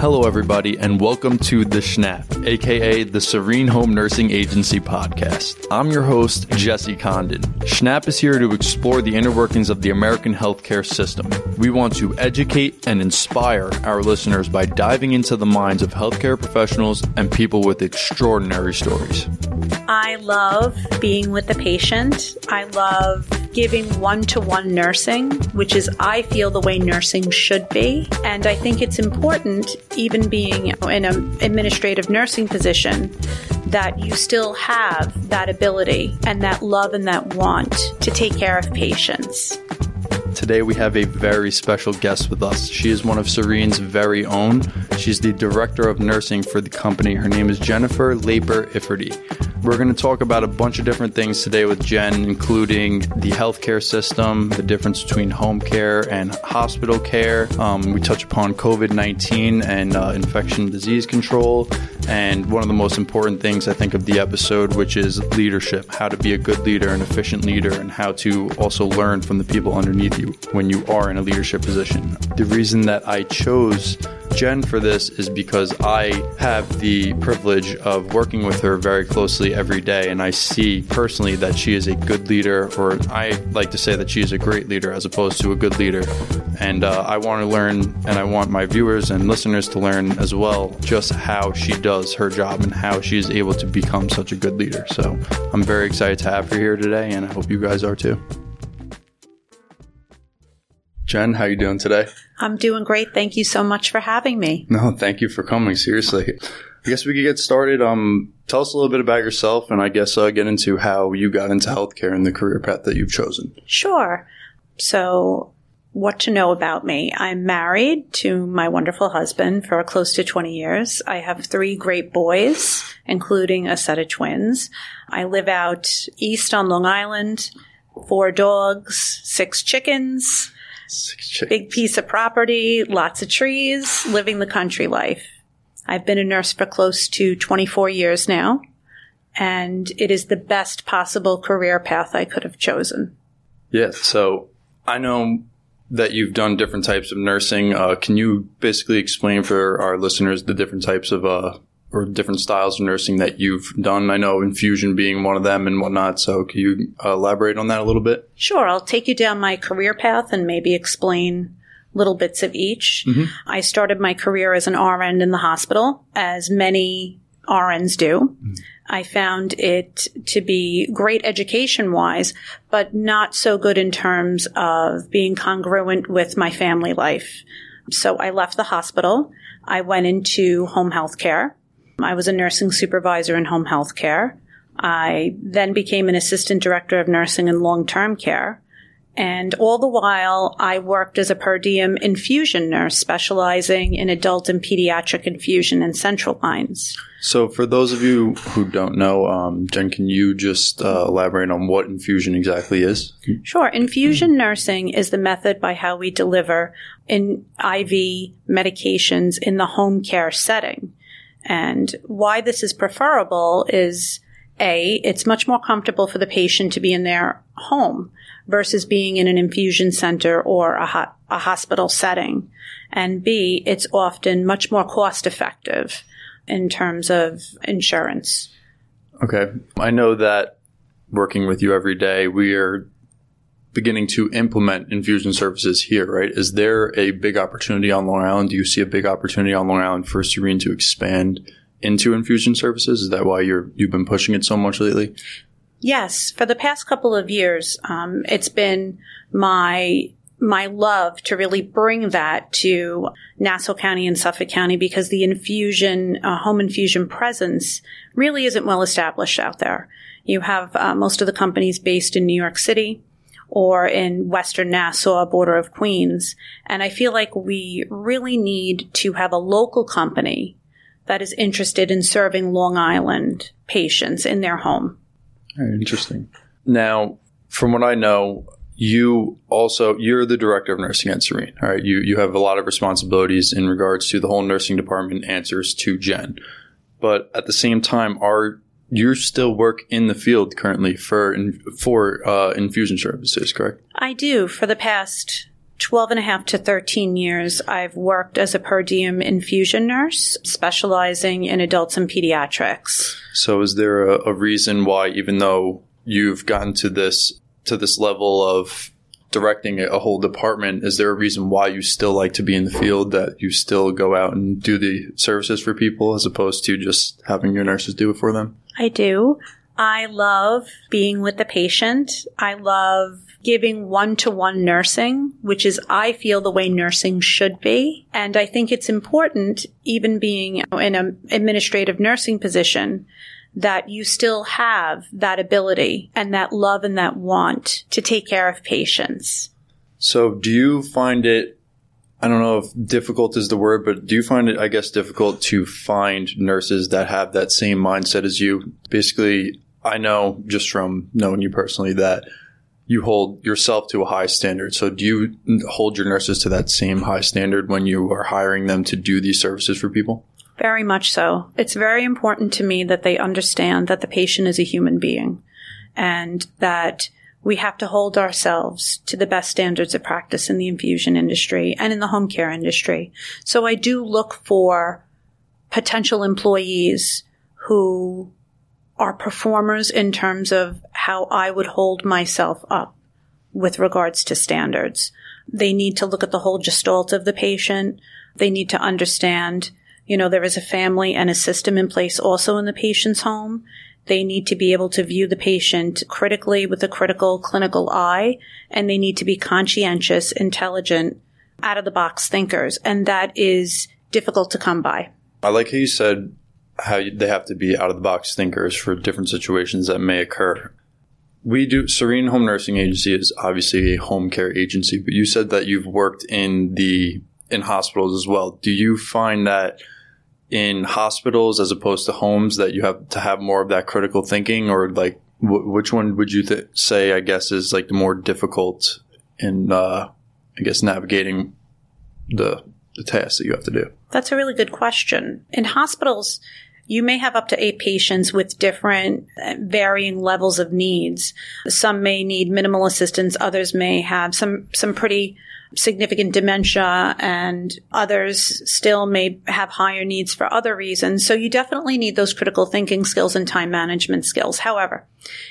Hello, everybody, and welcome to the SHNAP, aka the Serene Home Nursing Agency podcast. I'm your host, Jesse Condon. SHNAP is here to explore the inner workings of the American healthcare system. We want to educate and inspire our listeners by diving into the minds of healthcare professionals and people with extraordinary stories. I love being with the patient. I love giving one to one nursing, which is, I feel, the way nursing should be. And I think it's important, even being in an administrative nursing position, that you still have that ability and that love and that want to take care of patients. Today we have a very special guest with us. She is one of Serene's very own. She's the director of nursing for the company. Her name is Jennifer Laper Ifferty. We're going to talk about a bunch of different things today with Jen, including the healthcare system, the difference between home care and hospital care. Um, we touch upon COVID 19 and uh, infection disease control. And one of the most important things I think of the episode, which is leadership, how to be a good leader, an efficient leader, and how to also learn from the people underneath you when you are in a leadership position. The reason that I chose Jen for this is because I have the privilege of working with her very closely every day, and I see personally that she is a good leader, or I like to say that she is a great leader as opposed to a good leader. And uh, I want to learn, and I want my viewers and listeners to learn as well just how she does her job and how she is able to become such a good leader. So I'm very excited to have her here today, and I hope you guys are too. Jen, how are you doing today? I'm doing great. Thank you so much for having me. No, thank you for coming. Seriously. I guess we could get started. Um, tell us a little bit about yourself and I guess uh, get into how you got into healthcare and the career path that you've chosen. Sure. So, what to know about me? I'm married to my wonderful husband for close to 20 years. I have three great boys, including a set of twins. I live out east on Long Island, four dogs, six chickens Big piece of property, lots of trees, living the country life. I've been a nurse for close to 24 years now, and it is the best possible career path I could have chosen. Yeah, so I know that you've done different types of nursing. Uh, can you basically explain for our listeners the different types of uh, or different styles of nursing that you've done. I know infusion being one of them and whatnot. So can you elaborate on that a little bit? Sure. I'll take you down my career path and maybe explain little bits of each. Mm-hmm. I started my career as an RN in the hospital, as many RNs do. Mm-hmm. I found it to be great education wise, but not so good in terms of being congruent with my family life. So I left the hospital. I went into home health care. I was a nursing supervisor in home health care. I then became an assistant director of nursing and long term care. And all the while, I worked as a per diem infusion nurse specializing in adult and pediatric infusion and central lines. So, for those of you who don't know, um, Jen, can you just uh, elaborate on what infusion exactly is? Sure. Infusion nursing is the method by how we deliver in IV medications in the home care setting. And why this is preferable is A, it's much more comfortable for the patient to be in their home versus being in an infusion center or a, ho- a hospital setting. And B, it's often much more cost effective in terms of insurance. Okay. I know that working with you every day, we are beginning to implement infusion services here, right? Is there a big opportunity on Long Island? Do you see a big opportunity on Long Island for Serene to expand into infusion services? Is that why you're you've been pushing it so much lately? Yes, for the past couple of years, um, it's been my my love to really bring that to Nassau County and Suffolk County because the infusion, uh, home infusion presence really isn't well established out there. You have uh, most of the companies based in New York City or in Western Nassau, border of Queens. And I feel like we really need to have a local company that is interested in serving Long Island patients in their home. Very interesting. Now, from what I know, you also you're the director of nursing at Serene. All right, you you have a lot of responsibilities in regards to the whole nursing department answers to Jen. But at the same time, are you still work in the field currently for for uh, infusion services, correct? I do. For the past 12 and a half to 13 years, I've worked as a per diem infusion nurse, specializing in adults and pediatrics. So, is there a, a reason why, even though you've gotten to this to this level of directing a whole department, is there a reason why you still like to be in the field that you still go out and do the services for people as opposed to just having your nurses do it for them? I do. I love being with the patient. I love giving one to one nursing, which is, I feel, the way nursing should be. And I think it's important, even being in an administrative nursing position, that you still have that ability and that love and that want to take care of patients. So, do you find it? I don't know if difficult is the word, but do you find it, I guess, difficult to find nurses that have that same mindset as you? Basically, I know just from knowing you personally that you hold yourself to a high standard. So, do you hold your nurses to that same high standard when you are hiring them to do these services for people? Very much so. It's very important to me that they understand that the patient is a human being and that we have to hold ourselves to the best standards of practice in the infusion industry and in the home care industry. So I do look for potential employees who are performers in terms of how I would hold myself up with regards to standards. They need to look at the whole gestalt of the patient. They need to understand you know, there is a family and a system in place also in the patient's home. They need to be able to view the patient critically with a critical clinical eye, and they need to be conscientious, intelligent, out of the box thinkers. And that is difficult to come by. I like how you said how they have to be out of the box thinkers for different situations that may occur. We do, Serene Home Nursing Agency is obviously a home care agency, but you said that you've worked in the, in hospitals as well. Do you find that in hospitals as opposed to homes that you have to have more of that critical thinking or like which one would you th- say i guess is like the more difficult in uh, i guess navigating the the tasks that you have to do that's a really good question in hospitals you may have up to eight patients with different uh, varying levels of needs. Some may need minimal assistance. Others may have some, some pretty significant dementia and others still may have higher needs for other reasons. So you definitely need those critical thinking skills and time management skills. However,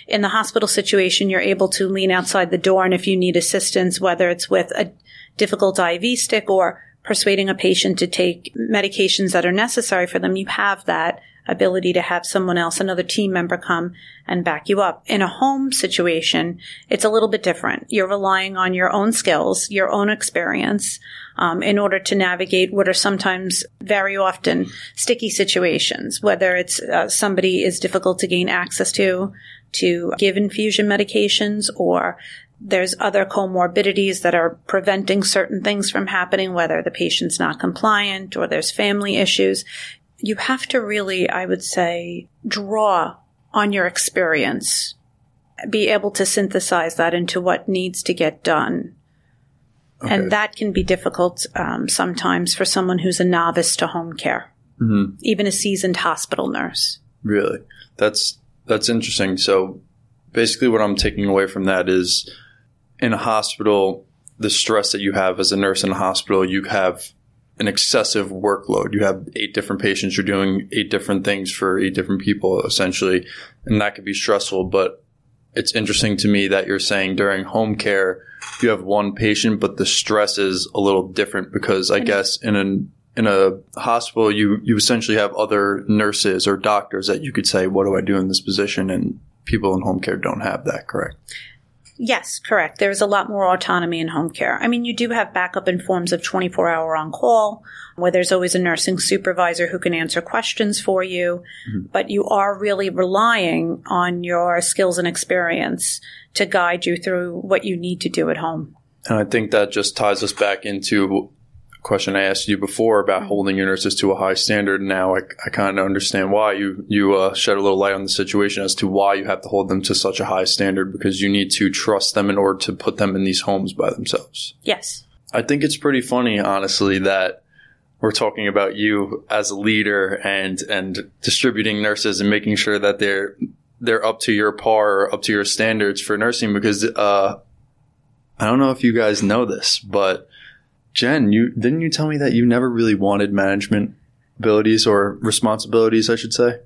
in the hospital situation, you're able to lean outside the door and if you need assistance, whether it's with a difficult IV stick or persuading a patient to take medications that are necessary for them, you have that ability to have someone else, another team member come and back you up. In a home situation, it's a little bit different. You're relying on your own skills, your own experience, um, in order to navigate what are sometimes very often sticky situations, whether it's uh, somebody is difficult to gain access to, to give infusion medications or there's other comorbidities that are preventing certain things from happening, whether the patient's not compliant or there's family issues you have to really, I would say, draw on your experience, be able to synthesize that into what needs to get done. Okay. And that can be difficult um, sometimes for someone who's a novice to home care, mm-hmm. even a seasoned hospital nurse. Really, that's that's interesting. So, basically, what I'm taking away from that is, in a hospital, the stress that you have as a nurse in a hospital, you have an excessive workload. You have eight different patients. You're doing eight different things for eight different people, essentially, and that could be stressful. But it's interesting to me that you're saying during home care you have one patient, but the stress is a little different because I mm-hmm. guess in an in a hospital you you essentially have other nurses or doctors that you could say, "What do I do in this position?" and people in home care don't have that. Correct. Yes, correct. There's a lot more autonomy in home care. I mean, you do have backup in forms of 24 hour on call, where there's always a nursing supervisor who can answer questions for you, mm-hmm. but you are really relying on your skills and experience to guide you through what you need to do at home. And I think that just ties us back into question I asked you before about mm-hmm. holding your nurses to a high standard. Now I, I kind of understand why you you uh, shed a little light on the situation as to why you have to hold them to such a high standard because you need to trust them in order to put them in these homes by themselves. Yes, I think it's pretty funny, honestly, that we're talking about you as a leader and and distributing nurses and making sure that they're they're up to your par or up to your standards for nursing because uh, I don't know if you guys know this, but Jen, you didn't you tell me that you never really wanted management abilities or responsibilities, I should say?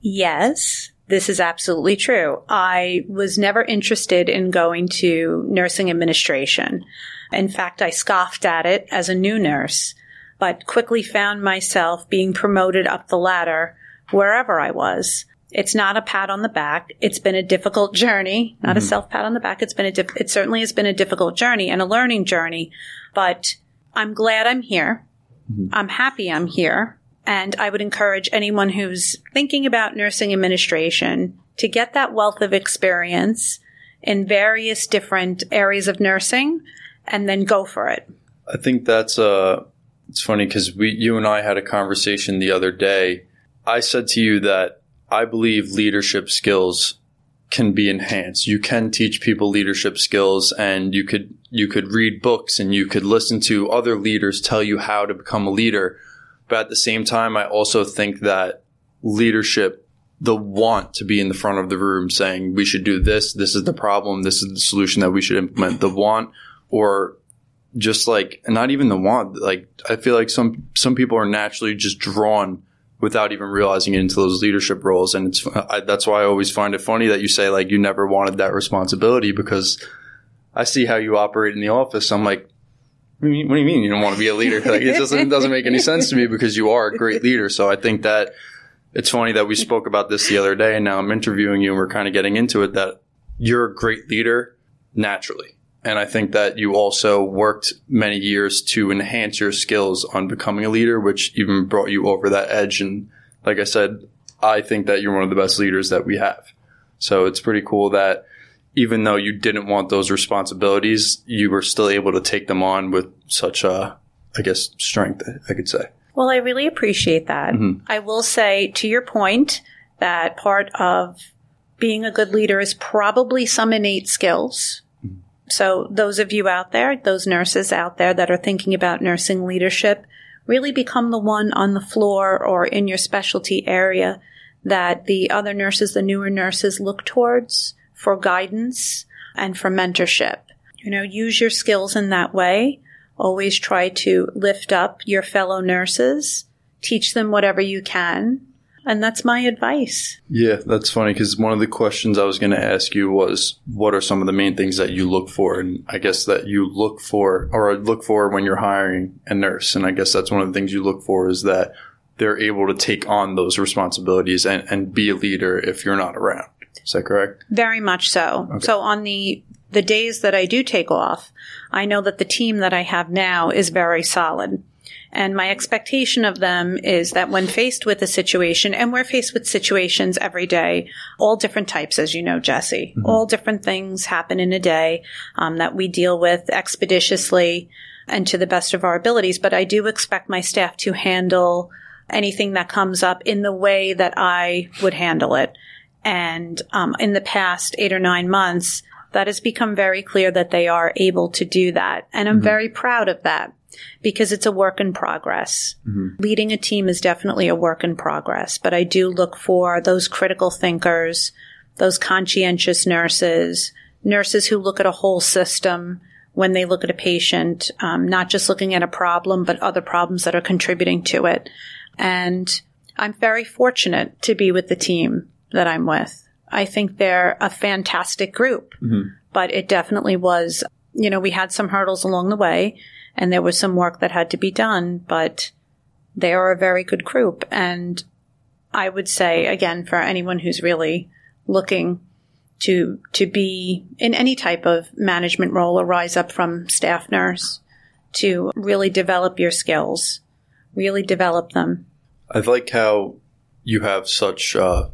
Yes, this is absolutely true. I was never interested in going to nursing administration. In fact, I scoffed at it as a new nurse, but quickly found myself being promoted up the ladder wherever I was. It's not a pat on the back. It's been a difficult journey, not mm-hmm. a self pat on the back. It's been a, dif- it certainly has been a difficult journey and a learning journey, but I'm glad I'm here. Mm-hmm. I'm happy I'm here. And I would encourage anyone who's thinking about nursing administration to get that wealth of experience in various different areas of nursing and then go for it. I think that's uh it's funny cuz we you and I had a conversation the other day. I said to you that I believe leadership skills can be enhanced. You can teach people leadership skills and you could you could read books and you could listen to other leaders tell you how to become a leader. But at the same time, I also think that leadership, the want to be in the front of the room saying we should do this, this is the problem, this is the solution that we should implement, the want or just like not even the want, like I feel like some some people are naturally just drawn without even realizing it into those leadership roles. And it's, I, that's why I always find it funny that you say like you never wanted that responsibility because I see how you operate in the office. I'm like, what do you mean you don't want to be a leader? Like it doesn't, it doesn't make any sense to me because you are a great leader. So I think that it's funny that we spoke about this the other day and now I'm interviewing you and we're kind of getting into it that you're a great leader naturally. And I think that you also worked many years to enhance your skills on becoming a leader, which even brought you over that edge. And like I said, I think that you're one of the best leaders that we have. So it's pretty cool that even though you didn't want those responsibilities, you were still able to take them on with such a, I guess, strength, I could say. Well, I really appreciate that. Mm-hmm. I will say to your point that part of being a good leader is probably some innate skills so those of you out there, those nurses out there that are thinking about nursing leadership, really become the one on the floor or in your specialty area that the other nurses, the newer nurses look towards for guidance and for mentorship. You know, use your skills in that way. Always try to lift up your fellow nurses, teach them whatever you can, and that's my advice. Yeah, that's funny because one of the questions I was going to ask you was what are some of the main things that you look for? And I guess that you look for or look for when you're hiring a nurse. And I guess that's one of the things you look for is that they're able to take on those responsibilities and, and be a leader if you're not around. Is that correct? Very much so. Okay. So on the the days that I do take off, I know that the team that I have now is very solid. And my expectation of them is that when faced with a situation, and we're faced with situations every day, all different types, as you know, Jesse, mm-hmm. all different things happen in a day um, that we deal with expeditiously and to the best of our abilities. But I do expect my staff to handle anything that comes up in the way that I would handle it. And um, in the past eight or nine months, that has become very clear that they are able to do that. And I'm mm-hmm. very proud of that because it's a work in progress. Mm-hmm. Leading a team is definitely a work in progress, but I do look for those critical thinkers, those conscientious nurses, nurses who look at a whole system when they look at a patient, um, not just looking at a problem, but other problems that are contributing to it. And I'm very fortunate to be with the team that I'm with. I think they're a fantastic group, mm-hmm. but it definitely was, you know, we had some hurdles along the way and there was some work that had to be done, but they are a very good group. And I would say, again, for anyone who's really looking to, to be in any type of management role or rise up from staff nurse to really develop your skills, really develop them. I like how you have such, uh,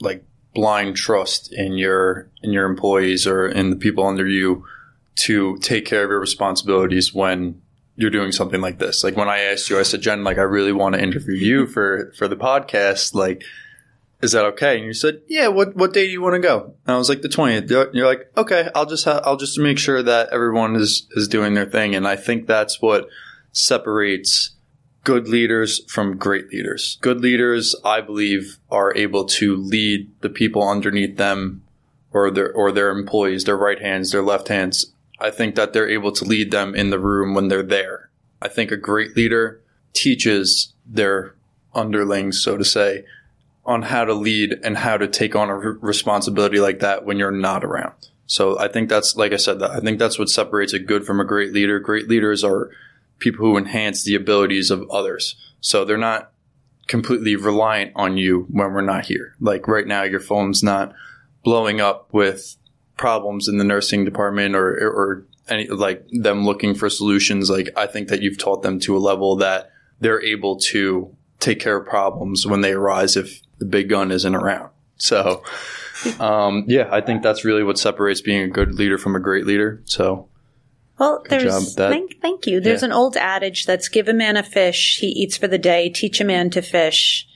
like blind trust in your, in your employees or in the people under you to take care of your responsibilities when you're doing something like this. Like when I asked you, I said, Jen, like I really want to interview you for for the podcast. Like, is that okay? And you said, Yeah. What what day do you want to go? And I was like, the twentieth. You're like, okay, I'll just ha- I'll just make sure that everyone is is doing their thing. And I think that's what separates good leaders from great leaders. Good leaders, I believe, are able to lead the people underneath them or their or their employees, their right hands, their left hands I think that they're able to lead them in the room when they're there. I think a great leader teaches their underlings, so to say, on how to lead and how to take on a responsibility like that when you're not around. So I think that's, like I said, I think that's what separates a good from a great leader. Great leaders are people who enhance the abilities of others. So they're not completely reliant on you when we're not here. Like right now, your phone's not blowing up with problems in the nursing department or, or any, like them looking for solutions. Like I think that you've taught them to a level that they're able to take care of problems when they arise if the big gun isn't around. So, um, yeah, I think that's really what separates being a good leader from a great leader. So, well, Good there's thank, thank you. There's yeah. an old adage that's give a man a fish, he eats for the day, teach a man to fish,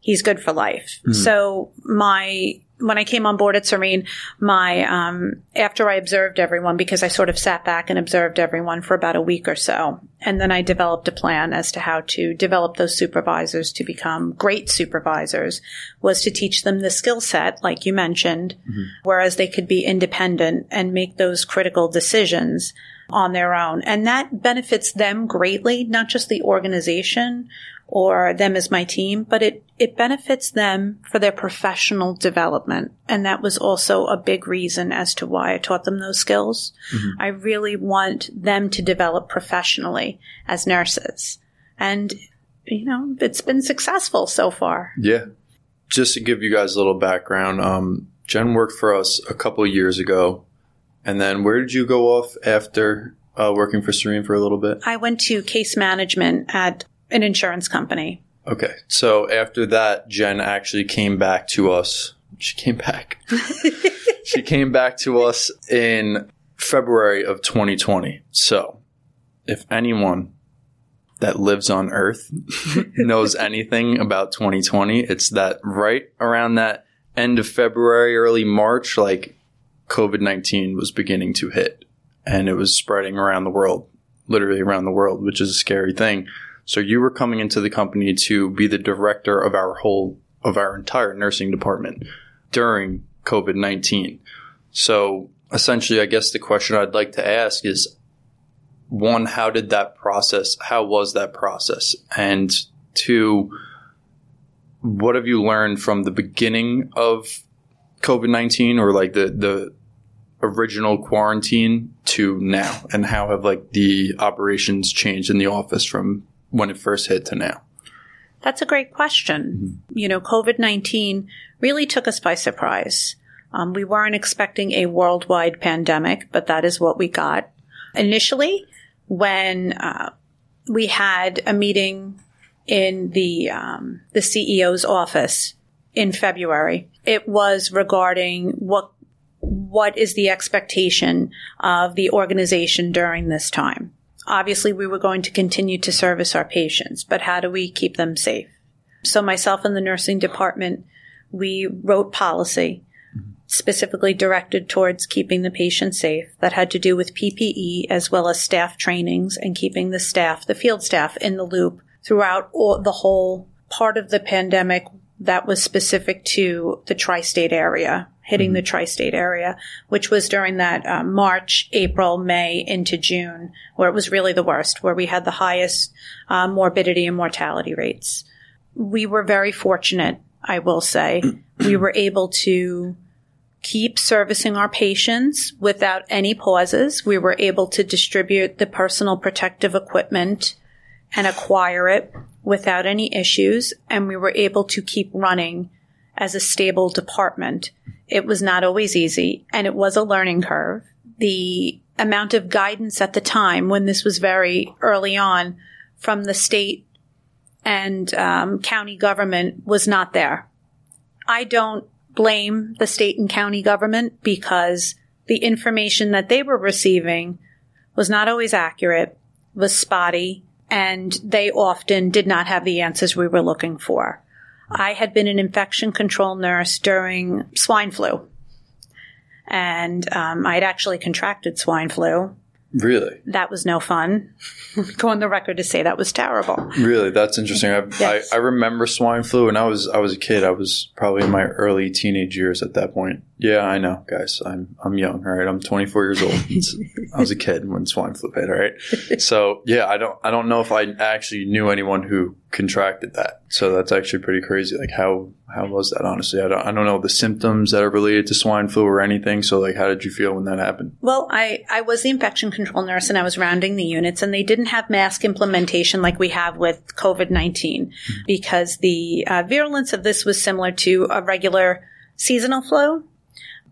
he's good for life. Mm-hmm. So my when I came on board at Serene, my um, after I observed everyone because I sort of sat back and observed everyone for about a week or so, and then I developed a plan as to how to develop those supervisors to become great supervisors. Was to teach them the skill set, like you mentioned, mm-hmm. whereas they could be independent and make those critical decisions on their own. And that benefits them greatly, not just the organization or them as my team, but it, it benefits them for their professional development. And that was also a big reason as to why I taught them those skills. Mm-hmm. I really want them to develop professionally as nurses. And, you know, it's been successful so far. Yeah. Just to give you guys a little background, um, Jen worked for us a couple years ago and then where did you go off after uh, working for Serene for a little bit? I went to case management at an insurance company. Okay. So after that, Jen actually came back to us. She came back. she came back to us in February of 2020. So if anyone that lives on Earth knows anything about 2020, it's that right around that end of February, early March, like COVID 19 was beginning to hit and it was spreading around the world, literally around the world, which is a scary thing. So you were coming into the company to be the director of our whole, of our entire nursing department during COVID 19. So essentially, I guess the question I'd like to ask is one, how did that process, how was that process? And two, what have you learned from the beginning of COVID 19 or like the, the original quarantine to now? And how have like the operations changed in the office from when it first hit to now? That's a great question. Mm-hmm. You know, COVID 19 really took us by surprise. Um, we weren't expecting a worldwide pandemic, but that is what we got. Initially, when uh, we had a meeting in the um, the CEO's office in February, it was regarding what what is the expectation of the organization during this time. Obviously, we were going to continue to service our patients, but how do we keep them safe? So myself and the nursing department, we wrote policy specifically directed towards keeping the patient safe that had to do with PPE as well as staff trainings and keeping the staff, the field staff in the loop throughout all, the whole part of the pandemic that was specific to the tri-state area, hitting mm-hmm. the tri-state area, which was during that uh, March, April, May into June, where it was really the worst, where we had the highest uh, morbidity and mortality rates. We were very fortunate, I will say. we were able to keep servicing our patients without any pauses. We were able to distribute the personal protective equipment and acquire it without any issues, and we were able to keep running as a stable department. It was not always easy, and it was a learning curve. The amount of guidance at the time, when this was very early on, from the state and um, county government was not there. I don't blame the state and county government because the information that they were receiving was not always accurate, was spotty, and they often did not have the answers we were looking for. I had been an infection control nurse during swine flu, and um, I had actually contracted swine flu. Really? That was no fun. Go on the record to say that was terrible. Really, that's interesting. I, yes. I, I remember swine flu, when I was I was a kid. I was probably in my early teenage years at that point. Yeah, I know, guys. I'm I'm young, all right. I'm 24 years old. I was a kid when swine flu hit, all right. So yeah, I don't I don't know if I actually knew anyone who contracted that. So that's actually pretty crazy. Like how how was that? Honestly, I don't I don't know the symptoms that are related to swine flu or anything. So like, how did you feel when that happened? Well, I I was the infection control nurse and I was rounding the units, and they didn't have mask implementation like we have with COVID 19 mm-hmm. because the uh, virulence of this was similar to a regular seasonal flu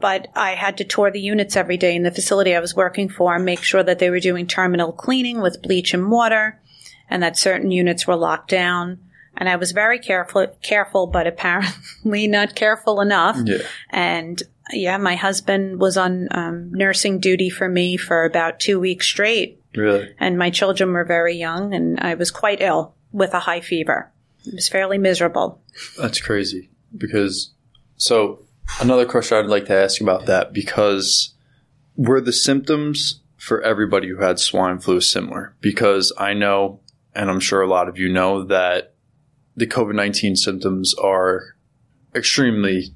but I had to tour the units every day in the facility I was working for and make sure that they were doing terminal cleaning with bleach and water and that certain units were locked down. And I was very careful, careful, but apparently not careful enough. Yeah. And yeah, my husband was on um, nursing duty for me for about two weeks straight. Really? And my children were very young and I was quite ill with a high fever. It was fairly miserable. That's crazy because so Another question I'd like to ask about that because were the symptoms for everybody who had swine flu similar? Because I know, and I'm sure a lot of you know, that the COVID 19 symptoms are extremely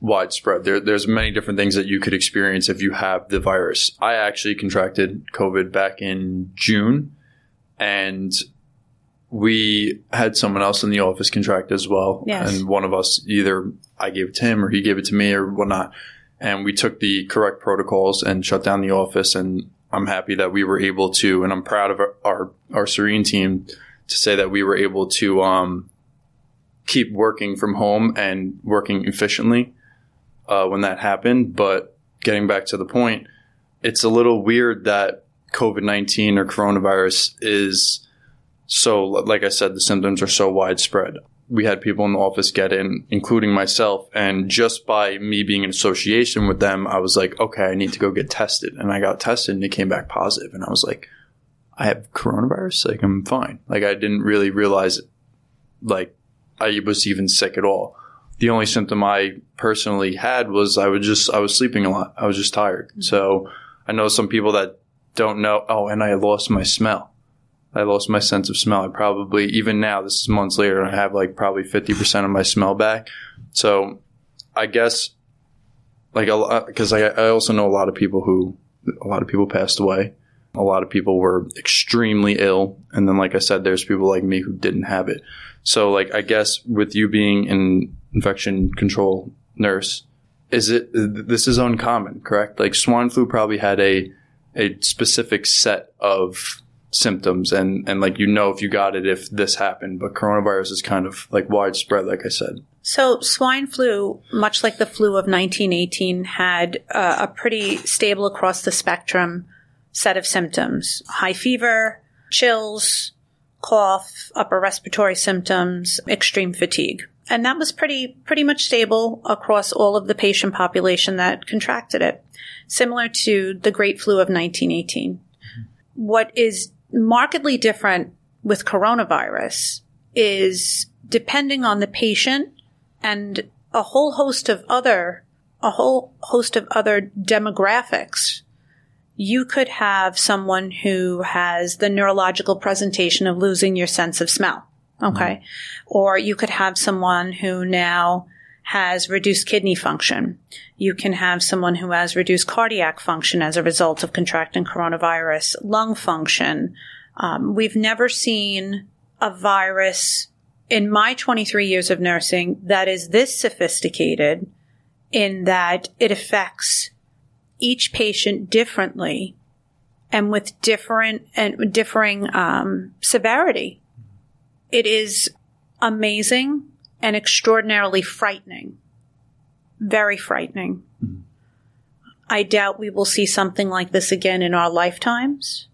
widespread. There, there's many different things that you could experience if you have the virus. I actually contracted COVID back in June, and we had someone else in the office contract as well. Yes. And one of us, either I gave it to him or he gave it to me or whatnot. And we took the correct protocols and shut down the office. And I'm happy that we were able to, and I'm proud of our, our, our Serene team to say that we were able to, um, keep working from home and working efficiently, uh, when that happened. But getting back to the point, it's a little weird that COVID 19 or coronavirus is, so, like I said, the symptoms are so widespread. We had people in the office get in, including myself, and just by me being in association with them, I was like, okay, I need to go get tested. And I got tested and it came back positive. And I was like, I have coronavirus? Like, I'm fine. Like, I didn't really realize, like, I was even sick at all. The only symptom I personally had was I was just, I was sleeping a lot. I was just tired. Mm-hmm. So I know some people that don't know, oh, and I lost my smell. I lost my sense of smell. I probably, even now, this is months later, I have like probably 50% of my smell back. So I guess, like, because uh, I, I also know a lot of people who, a lot of people passed away. A lot of people were extremely ill. And then, like I said, there's people like me who didn't have it. So, like, I guess with you being an infection control nurse, is it, this is uncommon, correct? Like, swine flu probably had a, a specific set of symptoms. And and like you know if you got it if this happened but coronavirus is kind of like widespread like i said. So swine flu much like the flu of 1918 had uh, a pretty stable across the spectrum set of symptoms. High fever chills cough upper respiratory symptoms extreme fatigue. And that was pretty pretty much stable across all of the patient population that contracted it similar to the great flu of 1918 what is markedly different with coronavirus is depending on the patient and a whole host of other a whole host of other demographics. You could have someone who has the neurological presentation of losing your sense of smell. Okay. Mm-hmm. Or you could have someone who now has reduced kidney function. You can have someone who has reduced cardiac function as a result of contracting coronavirus, lung function. Um, we've never seen a virus in my 23 years of nursing that is this sophisticated in that it affects each patient differently and with different and differing um, severity. It is amazing and extraordinarily frightening. Very frightening. Mm-hmm. I doubt we will see something like this again in our lifetimes.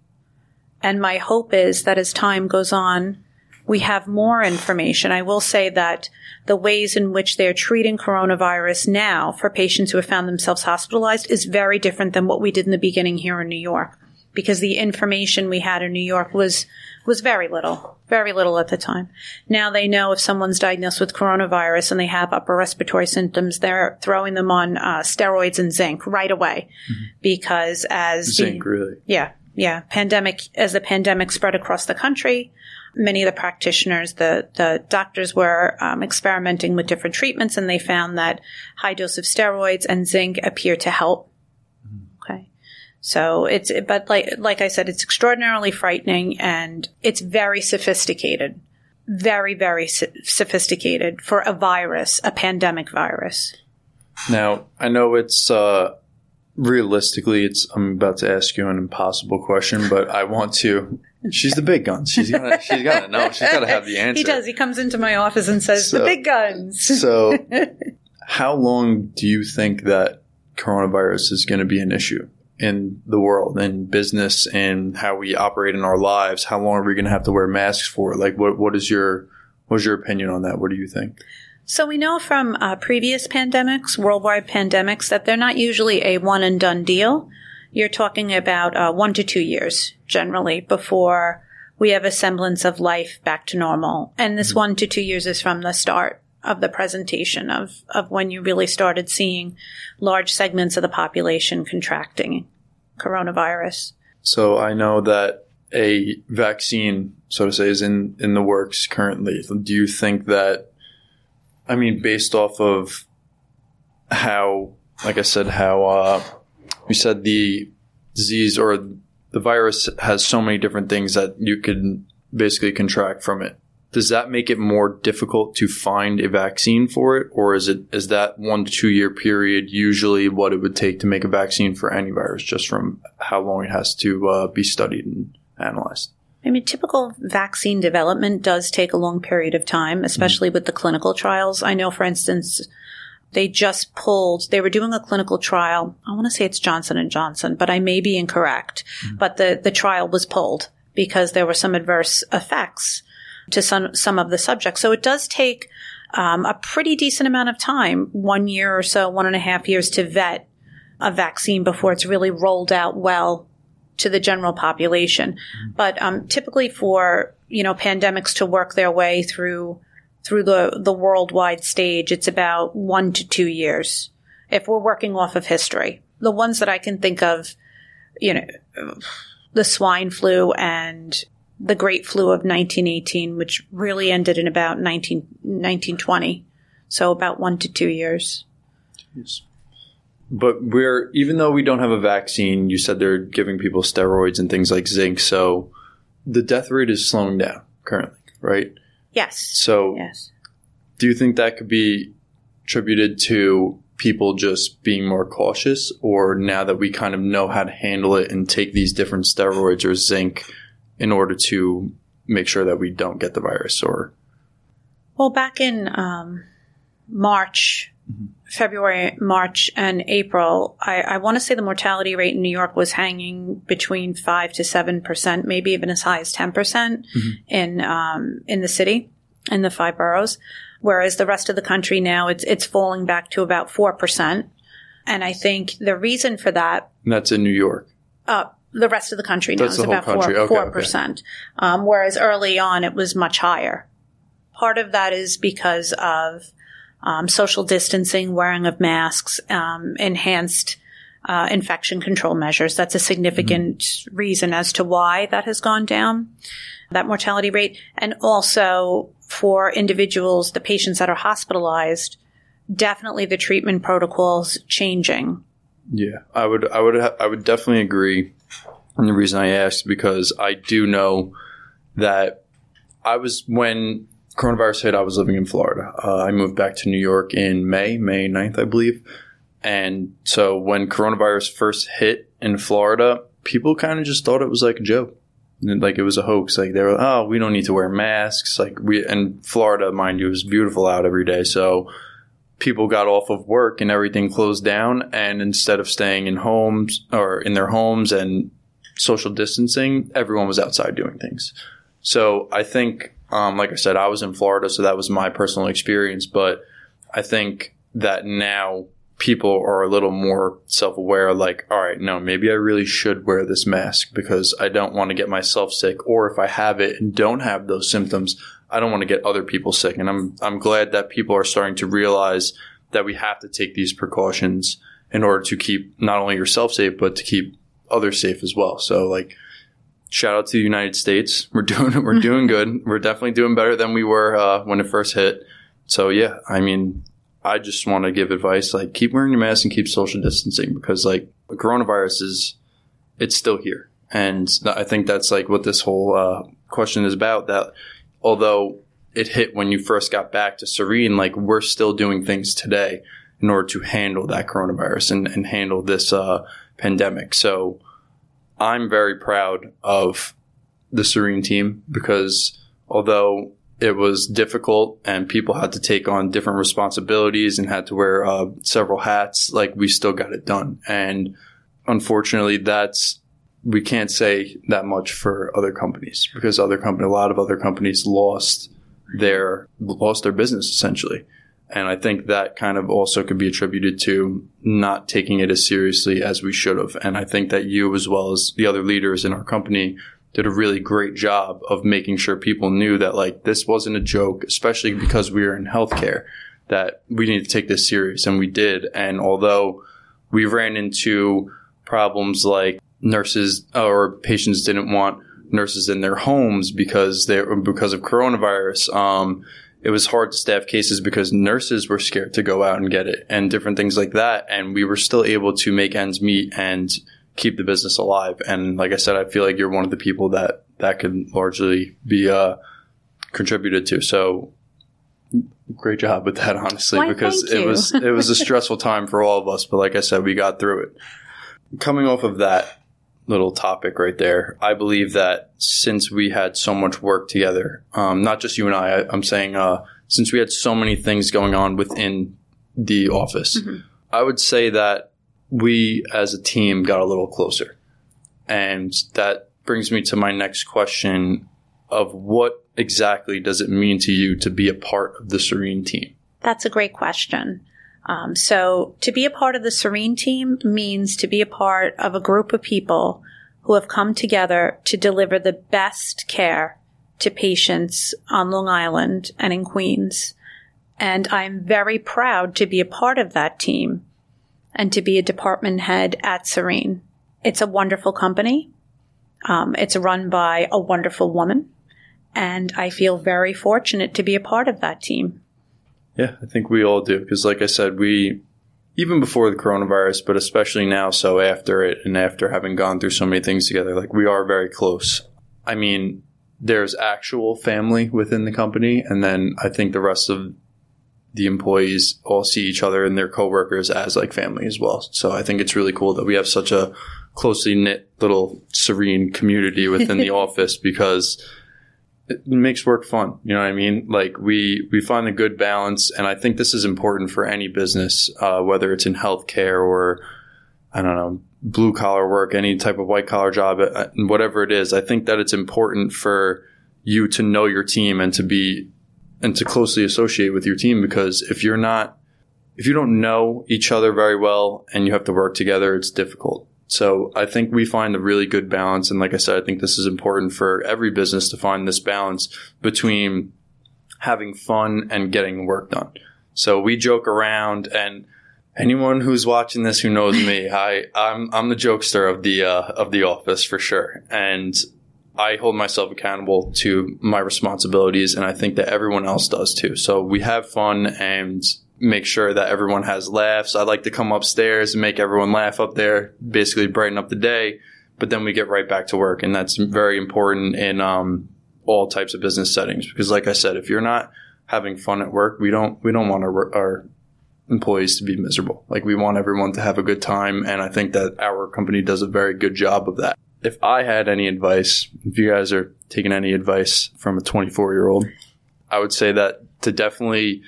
And my hope is that as time goes on, we have more information. I will say that the ways in which they're treating coronavirus now for patients who have found themselves hospitalized is very different than what we did in the beginning here in New York because the information we had in New York was was very little, very little at the time. Now they know if someone's diagnosed with coronavirus and they have upper respiratory symptoms, they're throwing them on uh, steroids and zinc right away mm-hmm. because as zinc, the, really, yeah, yeah, pandemic, as the pandemic spread across the country, many of the practitioners, the, the doctors were um, experimenting with different treatments and they found that high dose of steroids and zinc appear to help. So it's, but like, like I said, it's extraordinarily frightening and it's very sophisticated. Very, very sophisticated for a virus, a pandemic virus. Now, I know it's, uh, realistically, it's, I'm about to ask you an impossible question, but I want to She's the big guns. She's gotta know. She's gotta have the answer. He does. He comes into my office and says, so, "The big guns." so, how long do you think that coronavirus is going to be an issue in the world, in business, and how we operate in our lives? How long are we going to have to wear masks for? Like, what what is your what's your opinion on that? What do you think? So we know from uh, previous pandemics, worldwide pandemics, that they're not usually a one and done deal you're talking about uh, one to two years generally before we have a semblance of life back to normal. And this mm-hmm. one to two years is from the start of the presentation of, of when you really started seeing large segments of the population contracting coronavirus. So I know that a vaccine, so to say, is in, in the works currently. Do you think that, I mean, based off of how, like I said, how, uh, you said the disease or the virus has so many different things that you could basically contract from it. Does that make it more difficult to find a vaccine for it, or is it is that one to two year period usually what it would take to make a vaccine for any virus, just from how long it has to uh, be studied and analyzed? I mean, typical vaccine development does take a long period of time, especially mm-hmm. with the clinical trials. I know, for instance, they just pulled they were doing a clinical trial i want to say it's johnson and johnson but i may be incorrect mm-hmm. but the, the trial was pulled because there were some adverse effects to some some of the subjects so it does take um, a pretty decent amount of time one year or so one and a half years to vet a vaccine before it's really rolled out well to the general population mm-hmm. but um, typically for you know pandemics to work their way through through the, the worldwide stage, it's about one to two years. If we're working off of history, the ones that I can think of, you know, the swine flu and the great flu of 1918, which really ended in about 19, 1920. So about one to two years. Yes. But we're, even though we don't have a vaccine, you said they're giving people steroids and things like zinc. So the death rate is slowing down currently, right? Yes. So, yes. do you think that could be attributed to people just being more cautious, or now that we kind of know how to handle it and take these different steroids or zinc in order to make sure that we don't get the virus? Or well, back in um, March, mm-hmm. February, March, and April, I, I want to say the mortality rate in New York was hanging between five to seven percent, maybe even as high as ten percent mm-hmm. in um, in the city, in the five boroughs. Whereas the rest of the country now, it's it's falling back to about four percent. And I think the reason for that and that's in New York. Uh, the rest of the country now that's is about four percent, okay. um, whereas early on it was much higher. Part of that is because of um, social distancing, wearing of masks, um, enhanced uh, infection control measures. That's a significant mm-hmm. reason as to why that has gone down, that mortality rate. And also for individuals, the patients that are hospitalized, definitely the treatment protocols changing. Yeah, I would, I would, ha- I would definitely agree. And the reason I asked is because I do know that I was when coronavirus hit, I was living in Florida. Uh, I moved back to New York in May, May 9th, I believe. And so when coronavirus first hit in Florida, people kind of just thought it was like a joke. Like it was a hoax. Like they were, oh, we don't need to wear masks. Like we, and Florida, mind you, was beautiful out every day. So people got off of work and everything closed down. And instead of staying in homes or in their homes and social distancing, everyone was outside doing things. So I think um, like I said, I was in Florida, so that was my personal experience. But I think that now people are a little more self aware like, all right, no, maybe I really should wear this mask because I don't want to get myself sick. Or if I have it and don't have those symptoms, I don't want to get other people sick. And I'm, I'm glad that people are starting to realize that we have to take these precautions in order to keep not only yourself safe, but to keep others safe as well. So like, shout out to the United States. We're doing we're doing good. We're definitely doing better than we were uh, when it first hit. So yeah, I mean, I just want to give advice like keep wearing your mask and keep social distancing because like coronavirus is it's still here, and I think that's like what this whole uh, question is about. That although it hit when you first got back to Serene, like we're still doing things today in order to handle that coronavirus and, and handle this uh, pandemic. So I'm very proud of the Serene team because although it was difficult and people had to take on different responsibilities and had to wear uh, several hats, like we still got it done. And unfortunately, that's we can't say that much for other companies because other company, a lot of other companies lost their lost their business essentially. And I think that kind of also could be attributed to not taking it as seriously as we should have. And I think that you, as well as the other leaders in our company, did a really great job of making sure people knew that like this wasn't a joke, especially because we were in healthcare, that we need to take this serious. And we did. And although we ran into problems like nurses or patients didn't want nurses in their homes because they because of coronavirus. Um, it was hard to staff cases because nurses were scared to go out and get it and different things like that. And we were still able to make ends meet and keep the business alive. And like I said, I feel like you're one of the people that that could largely be uh, contributed to. So great job with that, honestly, Why, because it was it was a stressful time for all of us. But like I said, we got through it. Coming off of that little topic right there, I believe that since we had so much work together, um, not just you and I, I I'm saying uh, since we had so many things going on within the office, I would say that we as a team got a little closer. And that brings me to my next question of what exactly does it mean to you to be a part of the Serene team? That's a great question. Um, so, to be a part of the Serene team means to be a part of a group of people who have come together to deliver the best care to patients on Long Island and in Queens. And I'm very proud to be a part of that team and to be a department head at Serene. It's a wonderful company. Um, it's run by a wonderful woman. And I feel very fortunate to be a part of that team. Yeah, I think we all do. Because, like I said, we, even before the coronavirus, but especially now, so after it and after having gone through so many things together, like we are very close. I mean, there's actual family within the company, and then I think the rest of the employees all see each other and their coworkers as like family as well. So I think it's really cool that we have such a closely knit little serene community within the office because it makes work fun. You know what I mean? Like we we find a good balance, and I think this is important for any business, uh, whether it's in healthcare or I don't know blue collar work, any type of white collar job, uh, whatever it is. I think that it's important for you to know your team and to be and to closely associate with your team because if you're not if you don't know each other very well and you have to work together, it's difficult. So I think we find a really good balance. And like I said, I think this is important for every business to find this balance between having fun and getting work done. So we joke around and anyone who's watching this who knows me, I, I'm, I'm the jokester of the, uh, of the office for sure. And I hold myself accountable to my responsibilities. And I think that everyone else does too. So we have fun and make sure that everyone has laughs. I like to come upstairs and make everyone laugh up there, basically brighten up the day. But then we get right back to work, and that's very important in um, all types of business settings. Because, like I said, if you're not having fun at work, we don't we don't want our, our employees to be miserable. Like we want everyone to have a good time, and I think that our company does a very good job of that. If I had any advice, if you guys are taking any advice from a 24 year old, I would say that to definitely